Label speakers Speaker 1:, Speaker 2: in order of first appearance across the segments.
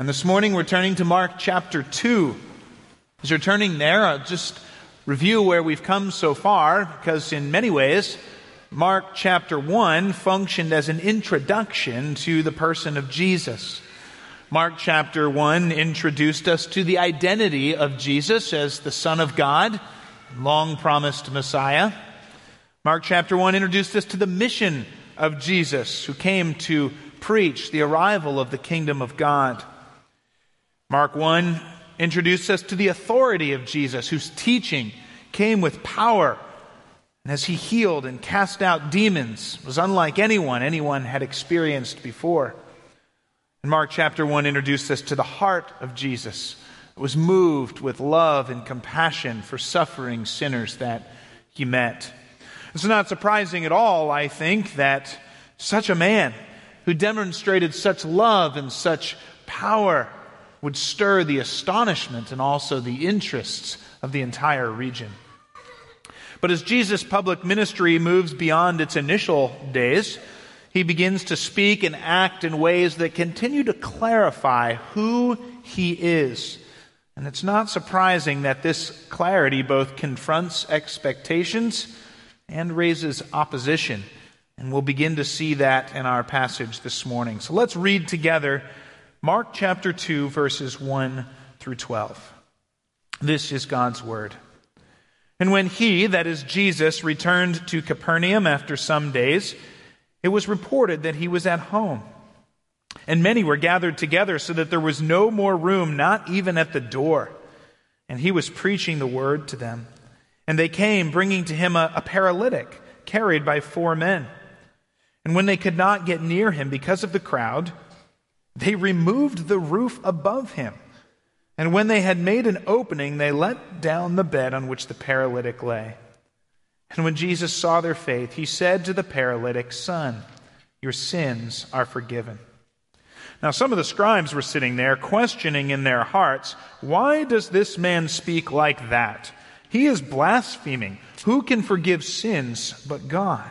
Speaker 1: And this morning we're turning to Mark chapter 2. As you're turning there, I'll just review where we've come so far, because in many ways, Mark chapter 1 functioned as an introduction to the person of Jesus. Mark chapter 1 introduced us to the identity of Jesus as the Son of God, long promised Messiah. Mark chapter 1 introduced us to the mission of Jesus, who came to preach the arrival of the kingdom of God. Mark 1 introduced us to the authority of Jesus, whose teaching came with power. And as he healed and cast out demons, was unlike anyone anyone had experienced before. And Mark chapter 1 introduced us to the heart of Jesus. It was moved with love and compassion for suffering sinners that he met. It's not surprising at all, I think, that such a man who demonstrated such love and such power would stir the astonishment and also the interests of the entire region. But as Jesus' public ministry moves beyond its initial days, he begins to speak and act in ways that continue to clarify who he is. And it's not surprising that this clarity both confronts expectations and raises opposition. And we'll begin to see that in our passage this morning. So let's read together Mark chapter 2, verses 1 through 12. This is God's word. And when he, that is Jesus, returned to Capernaum after some days, it was reported that he was at home. And many were gathered together so that there was no more room, not even at the door. And he was preaching the word to them. And they came, bringing to him a, a paralytic carried by four men. And when they could not get near him because of the crowd, they removed the roof above him. And when they had made an opening, they let down the bed on which the paralytic lay. And when Jesus saw their faith, he said to the paralytic, Son, your sins are forgiven. Now, some of the scribes were sitting there, questioning in their hearts, Why does this man speak like that? He is blaspheming. Who can forgive sins but God?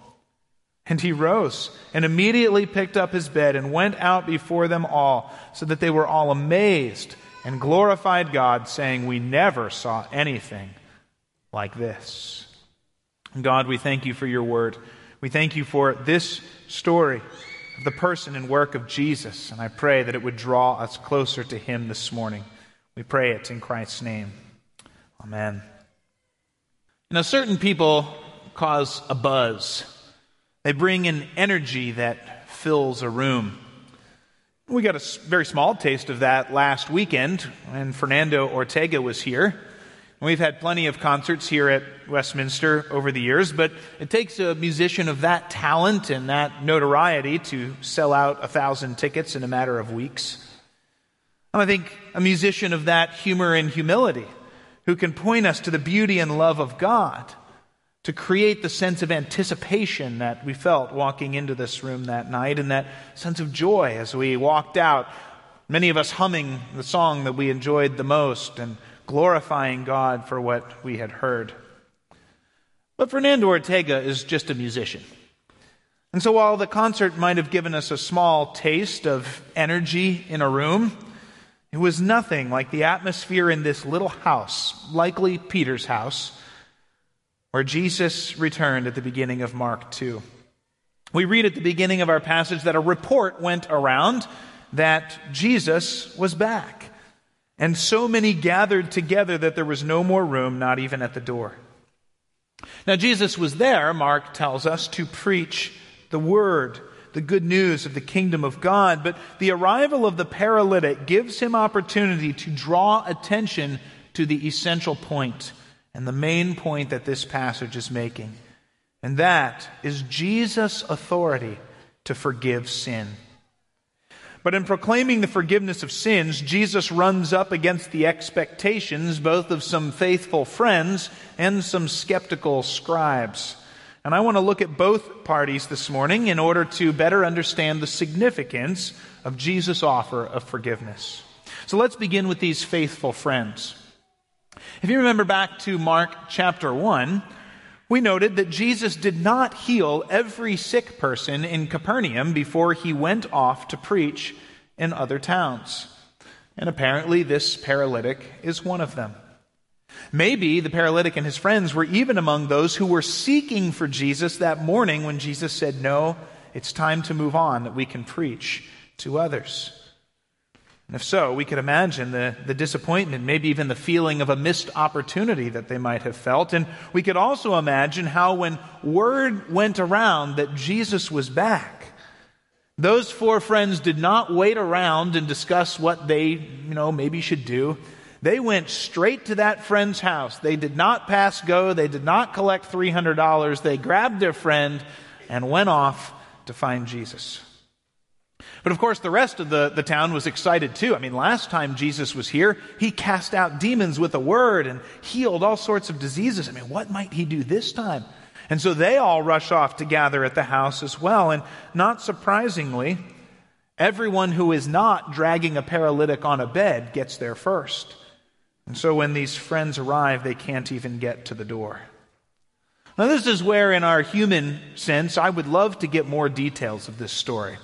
Speaker 1: And he rose and immediately picked up his bed and went out before them all, so that they were all amazed and glorified God, saying, We never saw anything like this. God, we thank you for your word. We thank you for this story of the person and work of Jesus, and I pray that it would draw us closer to him this morning. We pray it in Christ's name. Amen. You know, certain people cause a buzz they bring an energy that fills a room. We got a very small taste of that last weekend when Fernando Ortega was here. We've had plenty of concerts here at Westminster over the years, but it takes a musician of that talent and that notoriety to sell out a thousand tickets in a matter of weeks. I think a musician of that humor and humility who can point us to the beauty and love of God to create the sense of anticipation that we felt walking into this room that night and that sense of joy as we walked out, many of us humming the song that we enjoyed the most and glorifying God for what we had heard. But Fernando Ortega is just a musician. And so while the concert might have given us a small taste of energy in a room, it was nothing like the atmosphere in this little house, likely Peter's house, where Jesus returned at the beginning of Mark 2. We read at the beginning of our passage that a report went around that Jesus was back. and so many gathered together that there was no more room, not even at the door. Now, Jesus was there, Mark tells us, to preach the word, the good news of the kingdom of God. But the arrival of the paralytic gives him opportunity to draw attention to the essential point and the main point that this passage is making. And that is Jesus' authority to forgive sin. But in proclaiming the forgiveness of sins, Jesus runs up against the expectations both of some faithful friends and some skeptical scribes. And I want to look at both parties this morning in order to better understand the significance of Jesus' offer of forgiveness. So let's begin with these faithful friends. If you remember back to Mark chapter 1, we noted that Jesus did not heal every sick person in Capernaum before he went off to preach in other towns. And apparently, this paralytic is one of them. Maybe the paralytic and his friends were even among those who were seeking for Jesus that morning when Jesus said, No, it's time to move on, that we can preach to others. And if so, we could imagine the, the disappointment, maybe even the feeling of a missed opportunity that they might have felt. And we could also imagine how, when word went around that Jesus was back, those four friends did not wait around and discuss what they, you know, maybe should do. They went straight to that friend's house. They did not pass go. They did not collect $300. They grabbed their friend and went off to find Jesus. But of course, the rest of the, the town was excited too. I mean, last time Jesus was here, he cast out demons with a word and healed all sorts of diseases. I mean, what might he do this time? And so they all rush off to gather at the house as well. And not surprisingly, everyone who is not dragging a paralytic on a bed gets there first. And so when these friends arrive, they can't even get to the door. Now, this is where, in our human sense, I would love to get more details of this story.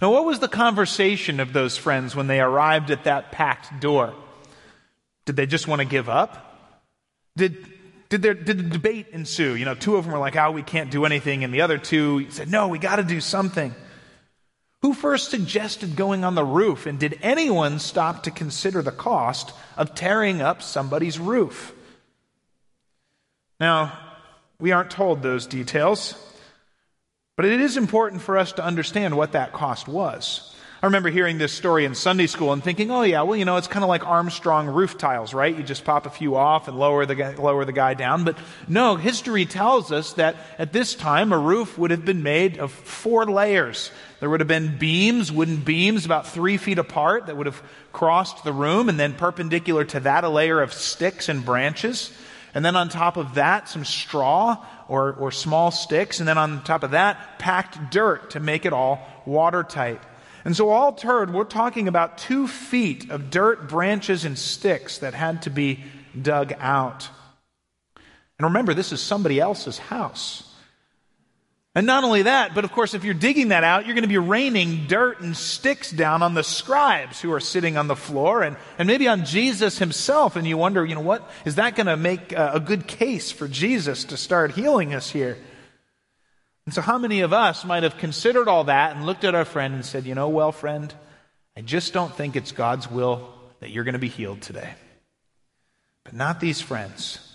Speaker 1: Now, what was the conversation of those friends when they arrived at that packed door? Did they just want to give up? Did, did, there, did the debate ensue? You know, two of them were like, oh, we can't do anything, and the other two said, no, we got to do something. Who first suggested going on the roof, and did anyone stop to consider the cost of tearing up somebody's roof? Now, we aren't told those details. But it is important for us to understand what that cost was. I remember hearing this story in Sunday school and thinking, oh, yeah, well, you know, it's kind of like Armstrong roof tiles, right? You just pop a few off and lower the, guy, lower the guy down. But no, history tells us that at this time, a roof would have been made of four layers. There would have been beams, wooden beams about three feet apart that would have crossed the room, and then perpendicular to that, a layer of sticks and branches. And then on top of that, some straw or, or small sticks, and then on top of that, packed dirt to make it all watertight. And so, all told, we're talking about two feet of dirt, branches, and sticks that had to be dug out. And remember, this is somebody else's house. And not only that, but of course, if you're digging that out, you're going to be raining dirt and sticks down on the scribes who are sitting on the floor and, and maybe on Jesus himself. And you wonder, you know, what is that going to make a, a good case for Jesus to start healing us here? And so, how many of us might have considered all that and looked at our friend and said, you know, well, friend, I just don't think it's God's will that you're going to be healed today. But not these friends.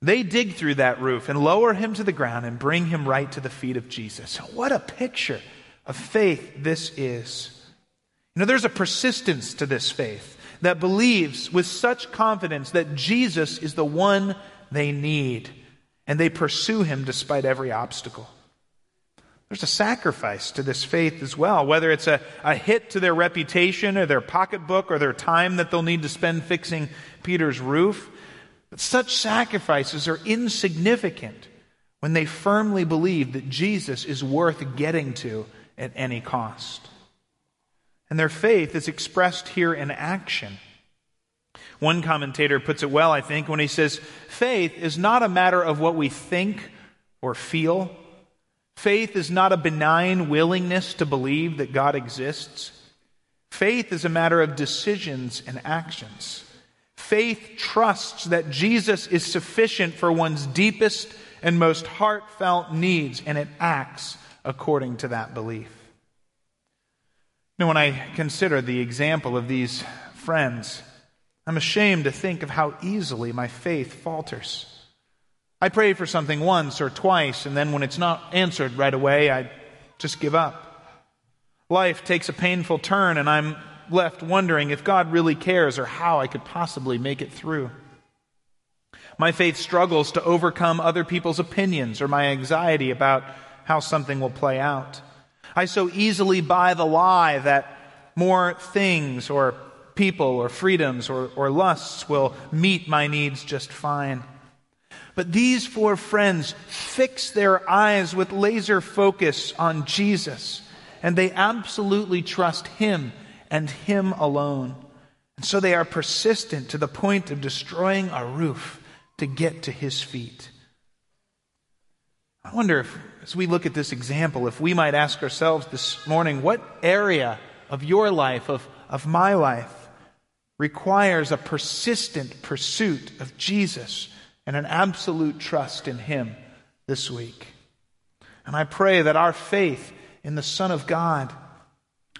Speaker 1: They dig through that roof and lower him to the ground and bring him right to the feet of Jesus. What a picture of faith this is. You know, there's a persistence to this faith that believes with such confidence that Jesus is the one they need, and they pursue him despite every obstacle. There's a sacrifice to this faith as well, whether it's a, a hit to their reputation or their pocketbook or their time that they'll need to spend fixing Peter's roof. But such sacrifices are insignificant when they firmly believe that Jesus is worth getting to at any cost. And their faith is expressed here in action. One commentator puts it well, I think, when he says, Faith is not a matter of what we think or feel. Faith is not a benign willingness to believe that God exists. Faith is a matter of decisions and actions. Faith trusts that Jesus is sufficient for one's deepest and most heartfelt needs, and it acts according to that belief. Now, when I consider the example of these friends, I'm ashamed to think of how easily my faith falters. I pray for something once or twice, and then when it's not answered right away, I just give up. Life takes a painful turn, and I'm left wondering if God really cares or how I could possibly make it through. My faith struggles to overcome other people's opinions or my anxiety about how something will play out. I so easily buy the lie that more things or people or freedoms or, or lusts will meet my needs just fine. But these four friends fix their eyes with laser focus on Jesus, and they absolutely trust Him and Him alone. And so they are persistent to the point of destroying a roof to get to His feet. I wonder if, as we look at this example, if we might ask ourselves this morning, what area of your life, of, of my life, requires a persistent pursuit of Jesus and an absolute trust in Him this week? And I pray that our faith in the Son of God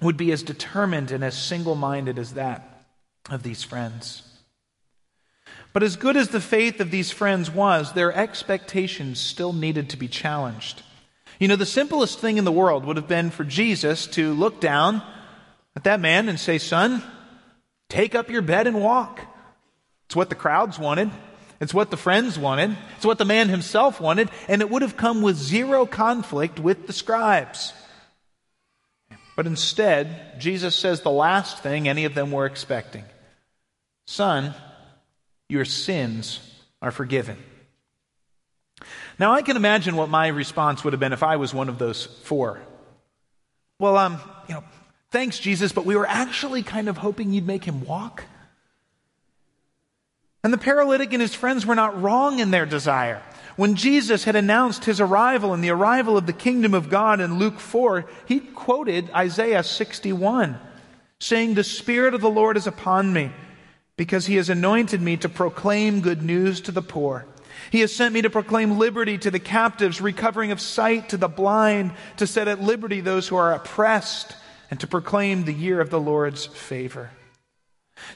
Speaker 1: would be as determined and as single minded as that of these friends. But as good as the faith of these friends was, their expectations still needed to be challenged. You know, the simplest thing in the world would have been for Jesus to look down at that man and say, Son, take up your bed and walk. It's what the crowds wanted. It's what the friends wanted. It's what the man himself wanted. And it would have come with zero conflict with the scribes. But instead, Jesus says the last thing any of them were expecting Son, your sins are forgiven. Now, I can imagine what my response would have been if I was one of those four. Well, um, you know, thanks, Jesus, but we were actually kind of hoping you'd make him walk. And the paralytic and his friends were not wrong in their desire. When Jesus had announced his arrival and the arrival of the kingdom of God in Luke 4, he quoted Isaiah 61, saying, The Spirit of the Lord is upon me, because he has anointed me to proclaim good news to the poor. He has sent me to proclaim liberty to the captives, recovering of sight to the blind, to set at liberty those who are oppressed, and to proclaim the year of the Lord's favor.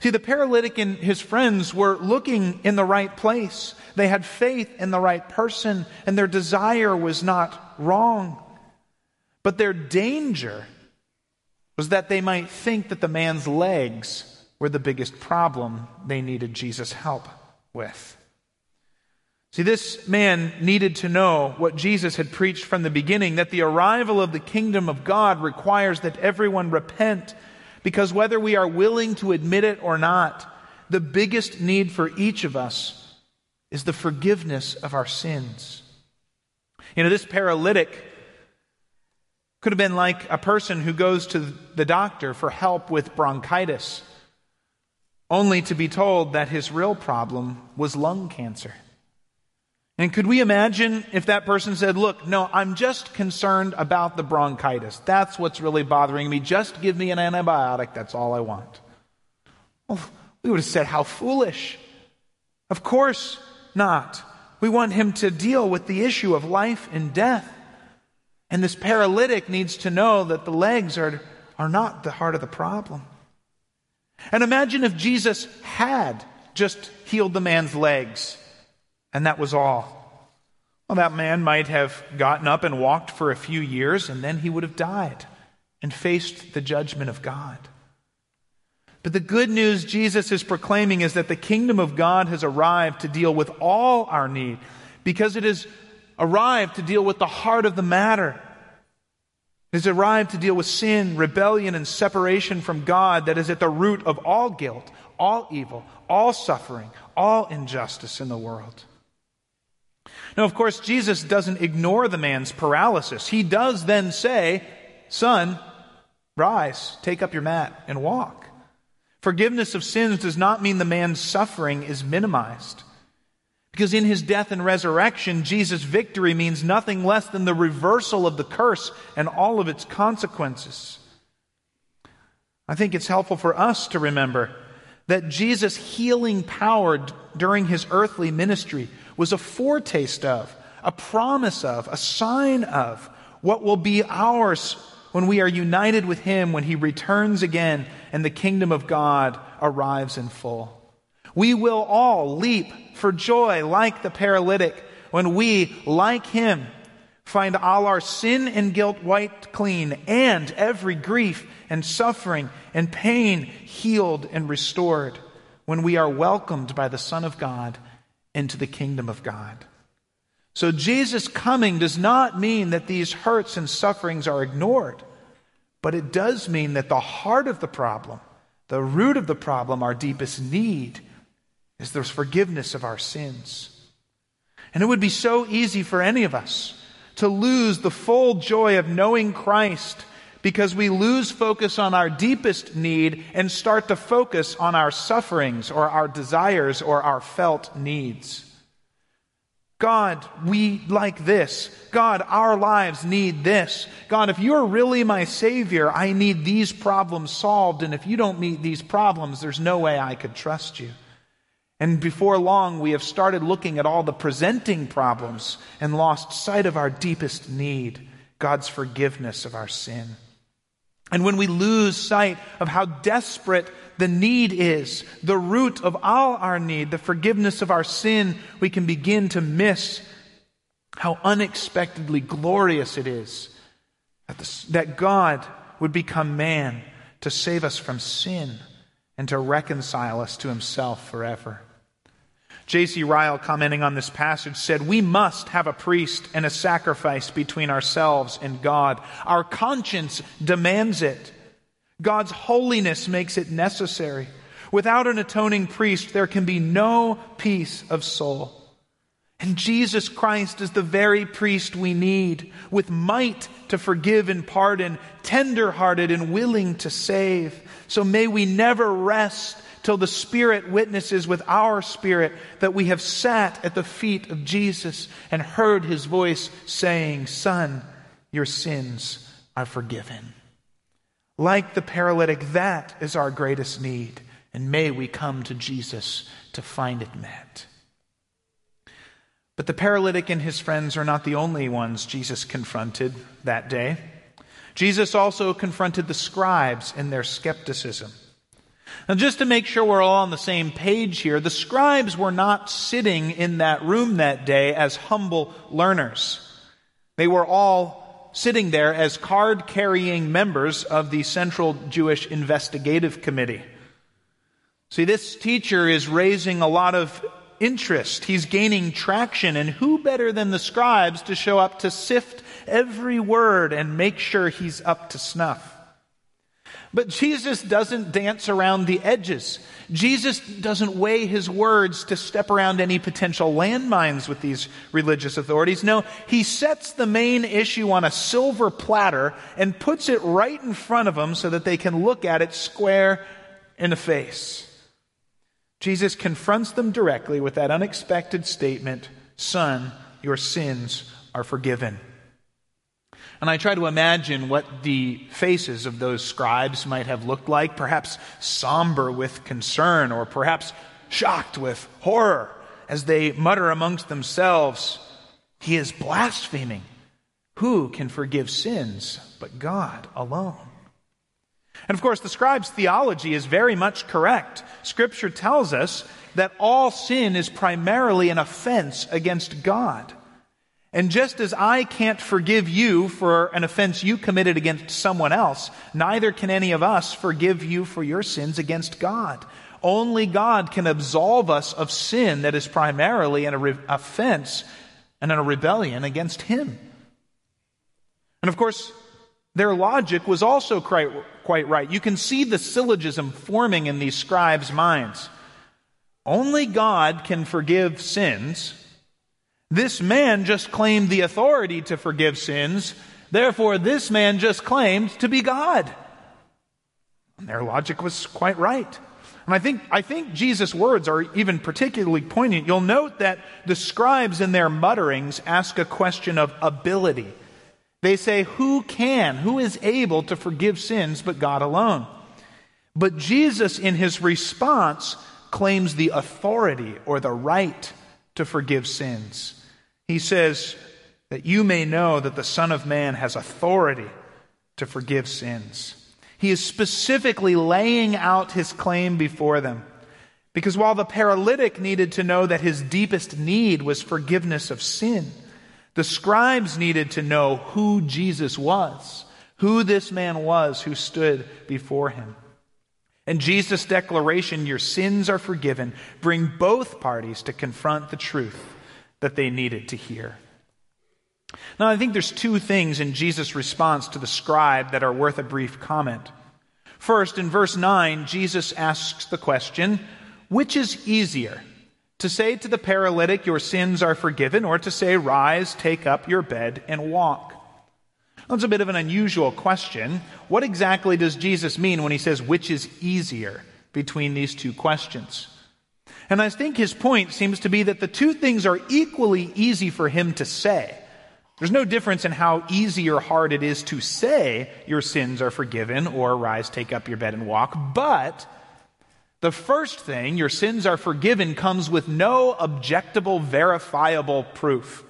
Speaker 1: See, the paralytic and his friends were looking in the right place. They had faith in the right person, and their desire was not wrong. But their danger was that they might think that the man's legs were the biggest problem they needed Jesus' help with. See, this man needed to know what Jesus had preached from the beginning that the arrival of the kingdom of God requires that everyone repent because whether we are willing to admit it or not, the biggest need for each of us is the forgiveness of our sins. You know, this paralytic could have been like a person who goes to the doctor for help with bronchitis, only to be told that his real problem was lung cancer. And could we imagine if that person said, Look, no, I'm just concerned about the bronchitis. That's what's really bothering me. Just give me an antibiotic. That's all I want. Well, we would have said, How foolish. Of course not. We want him to deal with the issue of life and death. And this paralytic needs to know that the legs are, are not the heart of the problem. And imagine if Jesus had just healed the man's legs and that was all. Well, that man might have gotten up and walked for a few years, and then he would have died and faced the judgment of God. But the good news Jesus is proclaiming is that the kingdom of God has arrived to deal with all our need because it has arrived to deal with the heart of the matter. It has arrived to deal with sin, rebellion, and separation from God that is at the root of all guilt, all evil, all suffering, all injustice in the world. Now, of course, Jesus doesn't ignore the man's paralysis. He does then say, Son, rise, take up your mat, and walk. Forgiveness of sins does not mean the man's suffering is minimized. Because in his death and resurrection, Jesus' victory means nothing less than the reversal of the curse and all of its consequences. I think it's helpful for us to remember that Jesus' healing power during his earthly ministry was a foretaste of, a promise of, a sign of what will be ours when we are united with Him when He returns again and the kingdom of God arrives in full. We will all leap for joy like the paralytic when we, like him, find all our sin and guilt wiped clean and every grief and suffering and pain healed and restored when we are welcomed by the Son of God into the kingdom of God. So Jesus coming does not mean that these hurts and sufferings are ignored, but it does mean that the heart of the problem, the root of the problem, our deepest need, is the forgiveness of our sins. And it would be so easy for any of us to lose the full joy of knowing Christ because we lose focus on our deepest need and start to focus on our sufferings or our desires or our felt needs. God, we like this. God, our lives need this. God, if you're really my Savior, I need these problems solved. And if you don't meet these problems, there's no way I could trust you. And before long, we have started looking at all the presenting problems and lost sight of our deepest need God's forgiveness of our sin. And when we lose sight of how desperate the need is, the root of all our need, the forgiveness of our sin, we can begin to miss how unexpectedly glorious it is that, the, that God would become man to save us from sin and to reconcile us to himself forever. J.C. Ryle, commenting on this passage, said, We must have a priest and a sacrifice between ourselves and God. Our conscience demands it. God's holiness makes it necessary. Without an atoning priest, there can be no peace of soul. And Jesus Christ is the very priest we need, with might to forgive and pardon, tender hearted and willing to save. So may we never rest till the Spirit witnesses with our spirit that we have sat at the feet of Jesus and heard his voice saying, Son, your sins are forgiven. Like the paralytic, that is our greatest need, and may we come to Jesus to find it met. But the paralytic and his friends are not the only ones Jesus confronted that day. Jesus also confronted the scribes in their skepticism. Now, just to make sure we're all on the same page here, the scribes were not sitting in that room that day as humble learners. They were all sitting there as card carrying members of the Central Jewish Investigative Committee. See, this teacher is raising a lot of interest. He's gaining traction, and who better than the scribes to show up to sift every word and make sure he's up to snuff? But Jesus doesn't dance around the edges. Jesus doesn't weigh his words to step around any potential landmines with these religious authorities. No, he sets the main issue on a silver platter and puts it right in front of them so that they can look at it square in the face. Jesus confronts them directly with that unexpected statement Son, your sins are forgiven. And I try to imagine what the faces of those scribes might have looked like, perhaps somber with concern, or perhaps shocked with horror as they mutter amongst themselves, He is blaspheming. Who can forgive sins but God alone? And of course, the scribe's theology is very much correct. Scripture tells us that all sin is primarily an offense against God. And just as I can't forgive you for an offense you committed against someone else, neither can any of us forgive you for your sins against God. Only God can absolve us of sin that is primarily an re- offense and a rebellion against Him. And of course, their logic was also quite, quite right. You can see the syllogism forming in these scribes' minds. Only God can forgive sins this man just claimed the authority to forgive sins. Therefore, this man just claimed to be God. And their logic was quite right. And I think, I think Jesus' words are even particularly poignant. You'll note that the scribes in their mutterings ask a question of ability. They say, Who can, who is able to forgive sins but God alone? But Jesus, in his response, claims the authority or the right to forgive sins. He says that you may know that the Son of Man has authority to forgive sins. He is specifically laying out his claim before them. Because while the paralytic needed to know that his deepest need was forgiveness of sin, the scribes needed to know who Jesus was, who this man was who stood before him. And Jesus' declaration, your sins are forgiven, bring both parties to confront the truth that they needed to hear. Now, I think there's two things in Jesus' response to the scribe that are worth a brief comment. First, in verse 9, Jesus asks the question, which is easier? To say to the paralytic, Your sins are forgiven, or to say, Rise, take up your bed, and walk? That's a bit of an unusual question. What exactly does Jesus mean when he says, Which is easier between these two questions? And I think his point seems to be that the two things are equally easy for him to say. There's no difference in how easy or hard it is to say your sins are forgiven or rise, take up your bed and walk, but the first thing, your sins are forgiven, comes with no objectable, verifiable proof.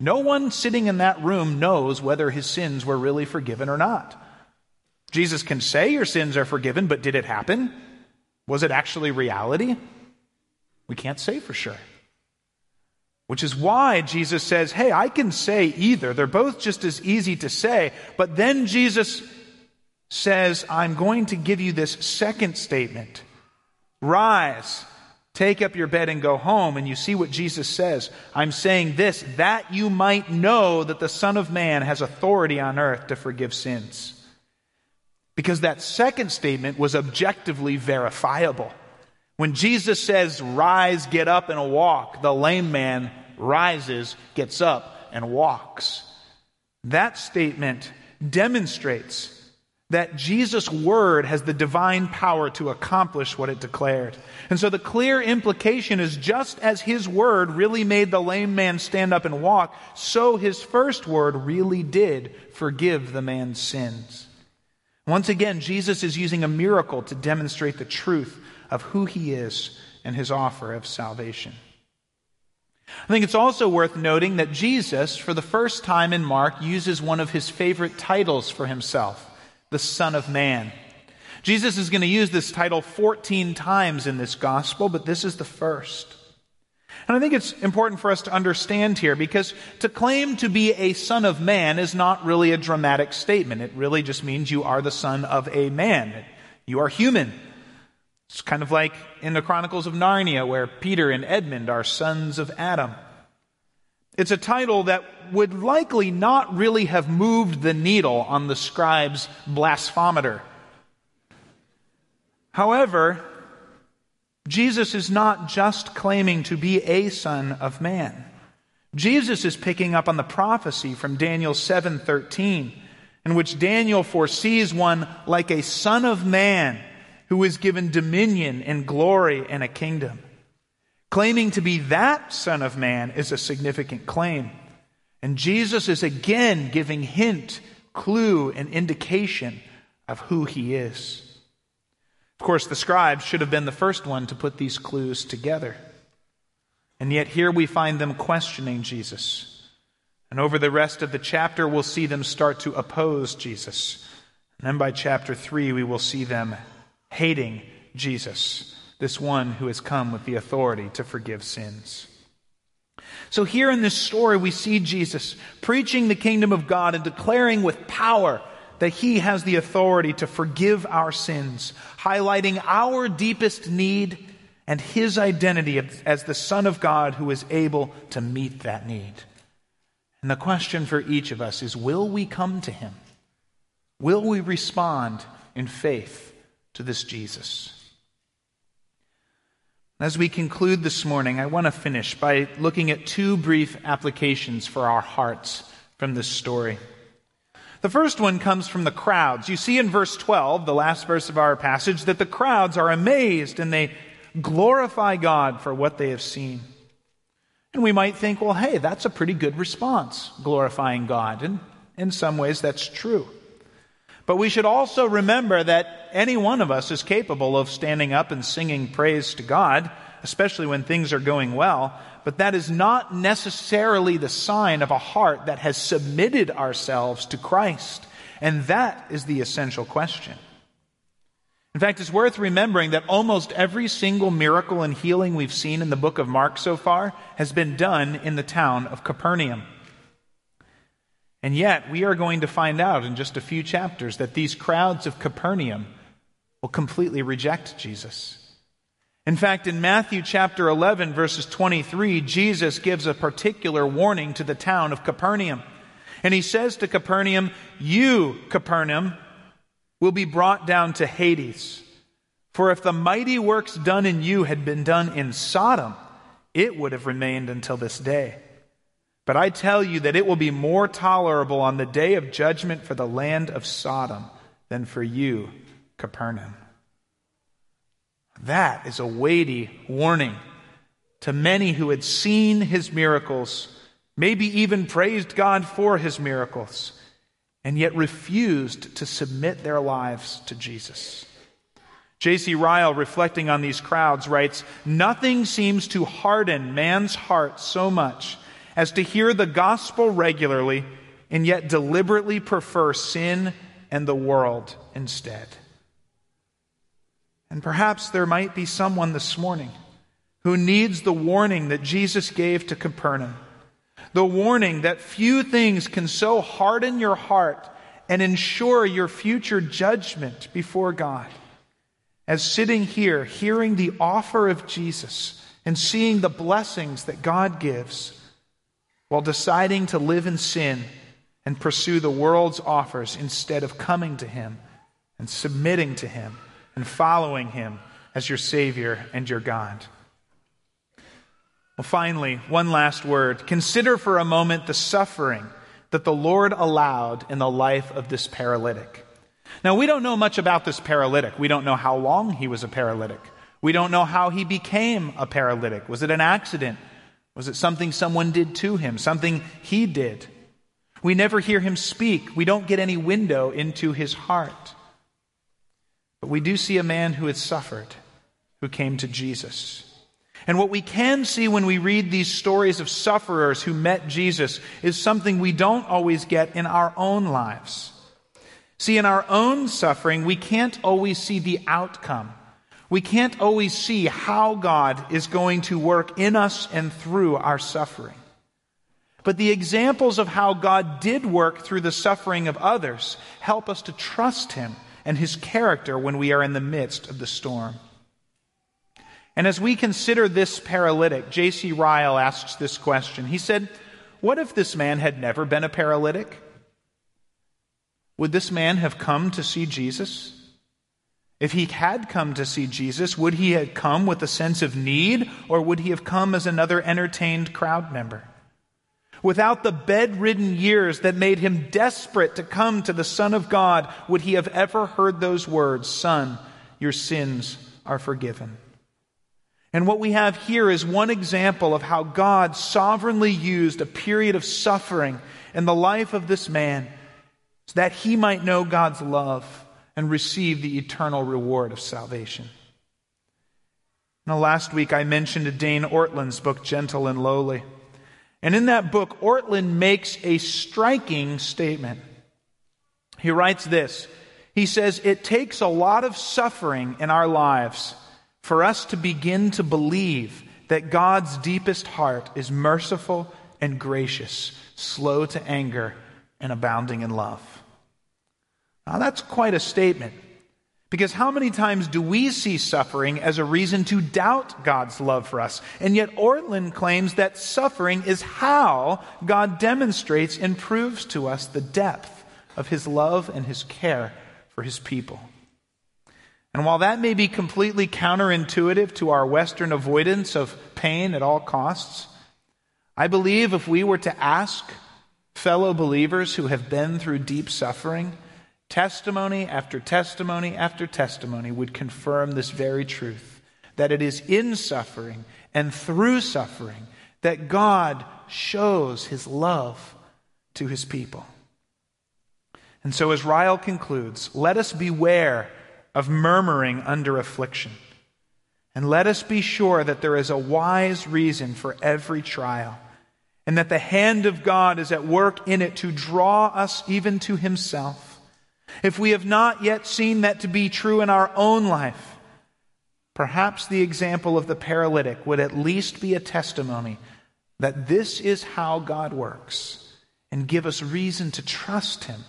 Speaker 1: No one sitting in that room knows whether his sins were really forgiven or not. Jesus can say your sins are forgiven, but did it happen? Was it actually reality? We can't say for sure. Which is why Jesus says, Hey, I can say either. They're both just as easy to say. But then Jesus says, I'm going to give you this second statement Rise, take up your bed and go home. And you see what Jesus says. I'm saying this, that you might know that the Son of Man has authority on earth to forgive sins. Because that second statement was objectively verifiable. When Jesus says, Rise, get up, and walk, the lame man rises, gets up, and walks. That statement demonstrates that Jesus' word has the divine power to accomplish what it declared. And so the clear implication is just as his word really made the lame man stand up and walk, so his first word really did forgive the man's sins. Once again, Jesus is using a miracle to demonstrate the truth of who he is and his offer of salvation. I think it's also worth noting that Jesus, for the first time in Mark, uses one of his favorite titles for himself the Son of Man. Jesus is going to use this title 14 times in this gospel, but this is the first. And I think it's important for us to understand here because to claim to be a son of man is not really a dramatic statement. It really just means you are the son of a man. You are human. It's kind of like in the Chronicles of Narnia where Peter and Edmund are sons of Adam. It's a title that would likely not really have moved the needle on the scribe's blasphemometer. However, Jesus is not just claiming to be a son of man. Jesus is picking up on the prophecy from Daniel 7:13 in which Daniel foresees one like a son of man who is given dominion and glory and a kingdom. Claiming to be that Son of Man is a significant claim. And Jesus is again giving hint, clue, and indication of who he is. Of course, the scribes should have been the first one to put these clues together. And yet, here we find them questioning Jesus. And over the rest of the chapter, we'll see them start to oppose Jesus. And then by chapter 3, we will see them hating Jesus this one who has come with the authority to forgive sins. So, here in this story, we see Jesus preaching the kingdom of God and declaring with power that he has the authority to forgive our sins, highlighting our deepest need and his identity as the Son of God who is able to meet that need. And the question for each of us is will we come to him? Will we respond in faith to this Jesus? As we conclude this morning, I want to finish by looking at two brief applications for our hearts from this story. The first one comes from the crowds. You see in verse 12, the last verse of our passage, that the crowds are amazed and they glorify God for what they have seen. And we might think, well, hey, that's a pretty good response, glorifying God. And in some ways, that's true. But we should also remember that any one of us is capable of standing up and singing praise to God, especially when things are going well. But that is not necessarily the sign of a heart that has submitted ourselves to Christ. And that is the essential question. In fact, it's worth remembering that almost every single miracle and healing we've seen in the book of Mark so far has been done in the town of Capernaum. And yet, we are going to find out in just a few chapters that these crowds of Capernaum will completely reject Jesus. In fact, in Matthew chapter 11, verses 23, Jesus gives a particular warning to the town of Capernaum. And he says to Capernaum, You, Capernaum, will be brought down to Hades. For if the mighty works done in you had been done in Sodom, it would have remained until this day. But I tell you that it will be more tolerable on the day of judgment for the land of Sodom than for you, Capernaum. That is a weighty warning to many who had seen his miracles, maybe even praised God for his miracles and yet refused to submit their lives to Jesus. J.C. Ryle, reflecting on these crowds, writes Nothing seems to harden man's heart so much as to hear the gospel regularly and yet deliberately prefer sin and the world instead. And perhaps there might be someone this morning who needs the warning that Jesus gave to Capernaum the warning that few things can so harden your heart and ensure your future judgment before God as sitting here, hearing the offer of Jesus and seeing the blessings that God gives, while deciding to live in sin and pursue the world's offers instead of coming to Him and submitting to Him and following Him as your Savior and your God. Well, finally, one last word. Consider for a moment the suffering that the Lord allowed in the life of this paralytic. Now, we don't know much about this paralytic. We don't know how long he was a paralytic. We don't know how he became a paralytic. Was it an accident? Was it something someone did to him? Something he did? We never hear him speak. We don't get any window into his heart. But we do see a man who had suffered, who came to Jesus. And what we can see when we read these stories of sufferers who met Jesus is something we don't always get in our own lives. See, in our own suffering, we can't always see the outcome. We can't always see how God is going to work in us and through our suffering. But the examples of how God did work through the suffering of others help us to trust Him and His character when we are in the midst of the storm. And as we consider this paralytic, J.C. Ryle asks this question. He said, What if this man had never been a paralytic? Would this man have come to see Jesus? If he had come to see Jesus, would he have come with a sense of need, or would he have come as another entertained crowd member? Without the bedridden years that made him desperate to come to the Son of God, would he have ever heard those words, Son, your sins are forgiven? And what we have here is one example of how God sovereignly used a period of suffering in the life of this man so that he might know God's love and receive the eternal reward of salvation. Now, last week I mentioned Dane Ortlund's book, Gentle and Lowly. And in that book, Ortland makes a striking statement. He writes this He says, It takes a lot of suffering in our lives for us to begin to believe that God's deepest heart is merciful and gracious, slow to anger, and abounding in love. Now, that's quite a statement. Because how many times do we see suffering as a reason to doubt God's love for us? And yet Ortlund claims that suffering is how God demonstrates and proves to us the depth of his love and his care for his people. And while that may be completely counterintuitive to our Western avoidance of pain at all costs, I believe if we were to ask fellow believers who have been through deep suffering, testimony after testimony after testimony would confirm this very truth that it is in suffering and through suffering that God shows his love to his people. And so, as Ryle concludes, let us beware of murmuring under affliction. And let us be sure that there is a wise reason for every trial, and that the hand of God is at work in it to draw us even to Himself. If we have not yet seen that to be true in our own life, perhaps the example of the paralytic would at least be a testimony that this is how God works and give us reason to trust Him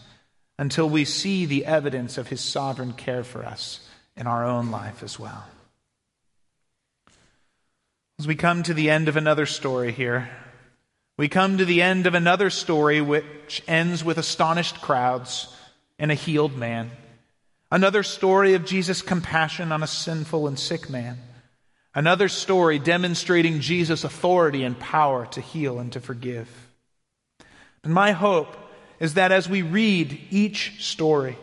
Speaker 1: until we see the evidence of His sovereign care for us in our own life as well. As we come to the end of another story here, we come to the end of another story which ends with astonished crowds and a healed man. Another story of Jesus' compassion on a sinful and sick man. Another story demonstrating Jesus' authority and power to heal and to forgive. And my hope is that as we read each story,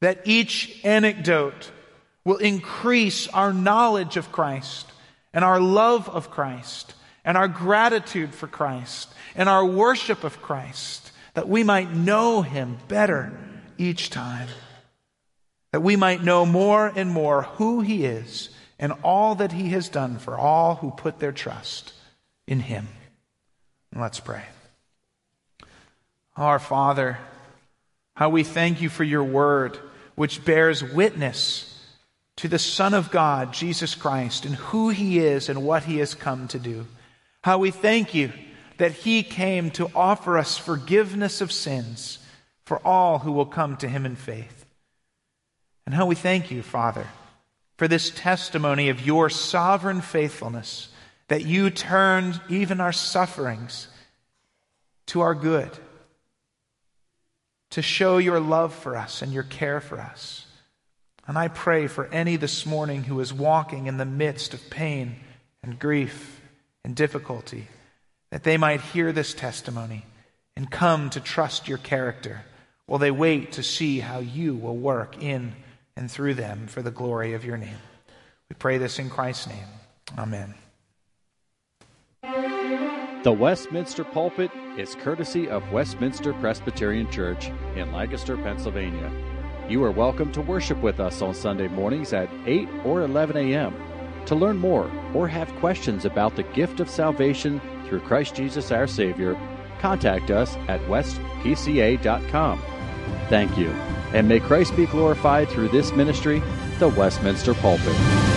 Speaker 1: that each anecdote will increase our knowledge of Christ and our love of Christ and our gratitude for Christ and our worship of Christ, that we might know Him better each time. That we might know more and more who He is and all that He has done for all who put their trust in Him. Let's pray. Our Father, how we thank you for your word, which bears witness to the Son of God, Jesus Christ, and who he is and what he has come to do. How we thank you that he came to offer us forgiveness of sins for all who will come to him in faith. And how we thank you, Father, for this testimony of your sovereign faithfulness, that you turned even our sufferings to our good, to show your love for us and your care for us. And I pray for any this morning who is walking in the midst of pain and grief and difficulty, that they might hear this testimony and come to trust your character while they wait to see how you will work in and through them for the glory of your name. We pray this in Christ's name. Amen.
Speaker 2: The Westminster Pulpit is courtesy of Westminster Presbyterian Church in Lancaster, Pennsylvania. You are welcome to worship with us on Sunday mornings at 8 or 11 a.m. To learn more or have questions about the gift of salvation through Christ Jesus our Savior, contact us at westpca.com. Thank you, and may Christ be glorified through this ministry, the Westminster Pulpit.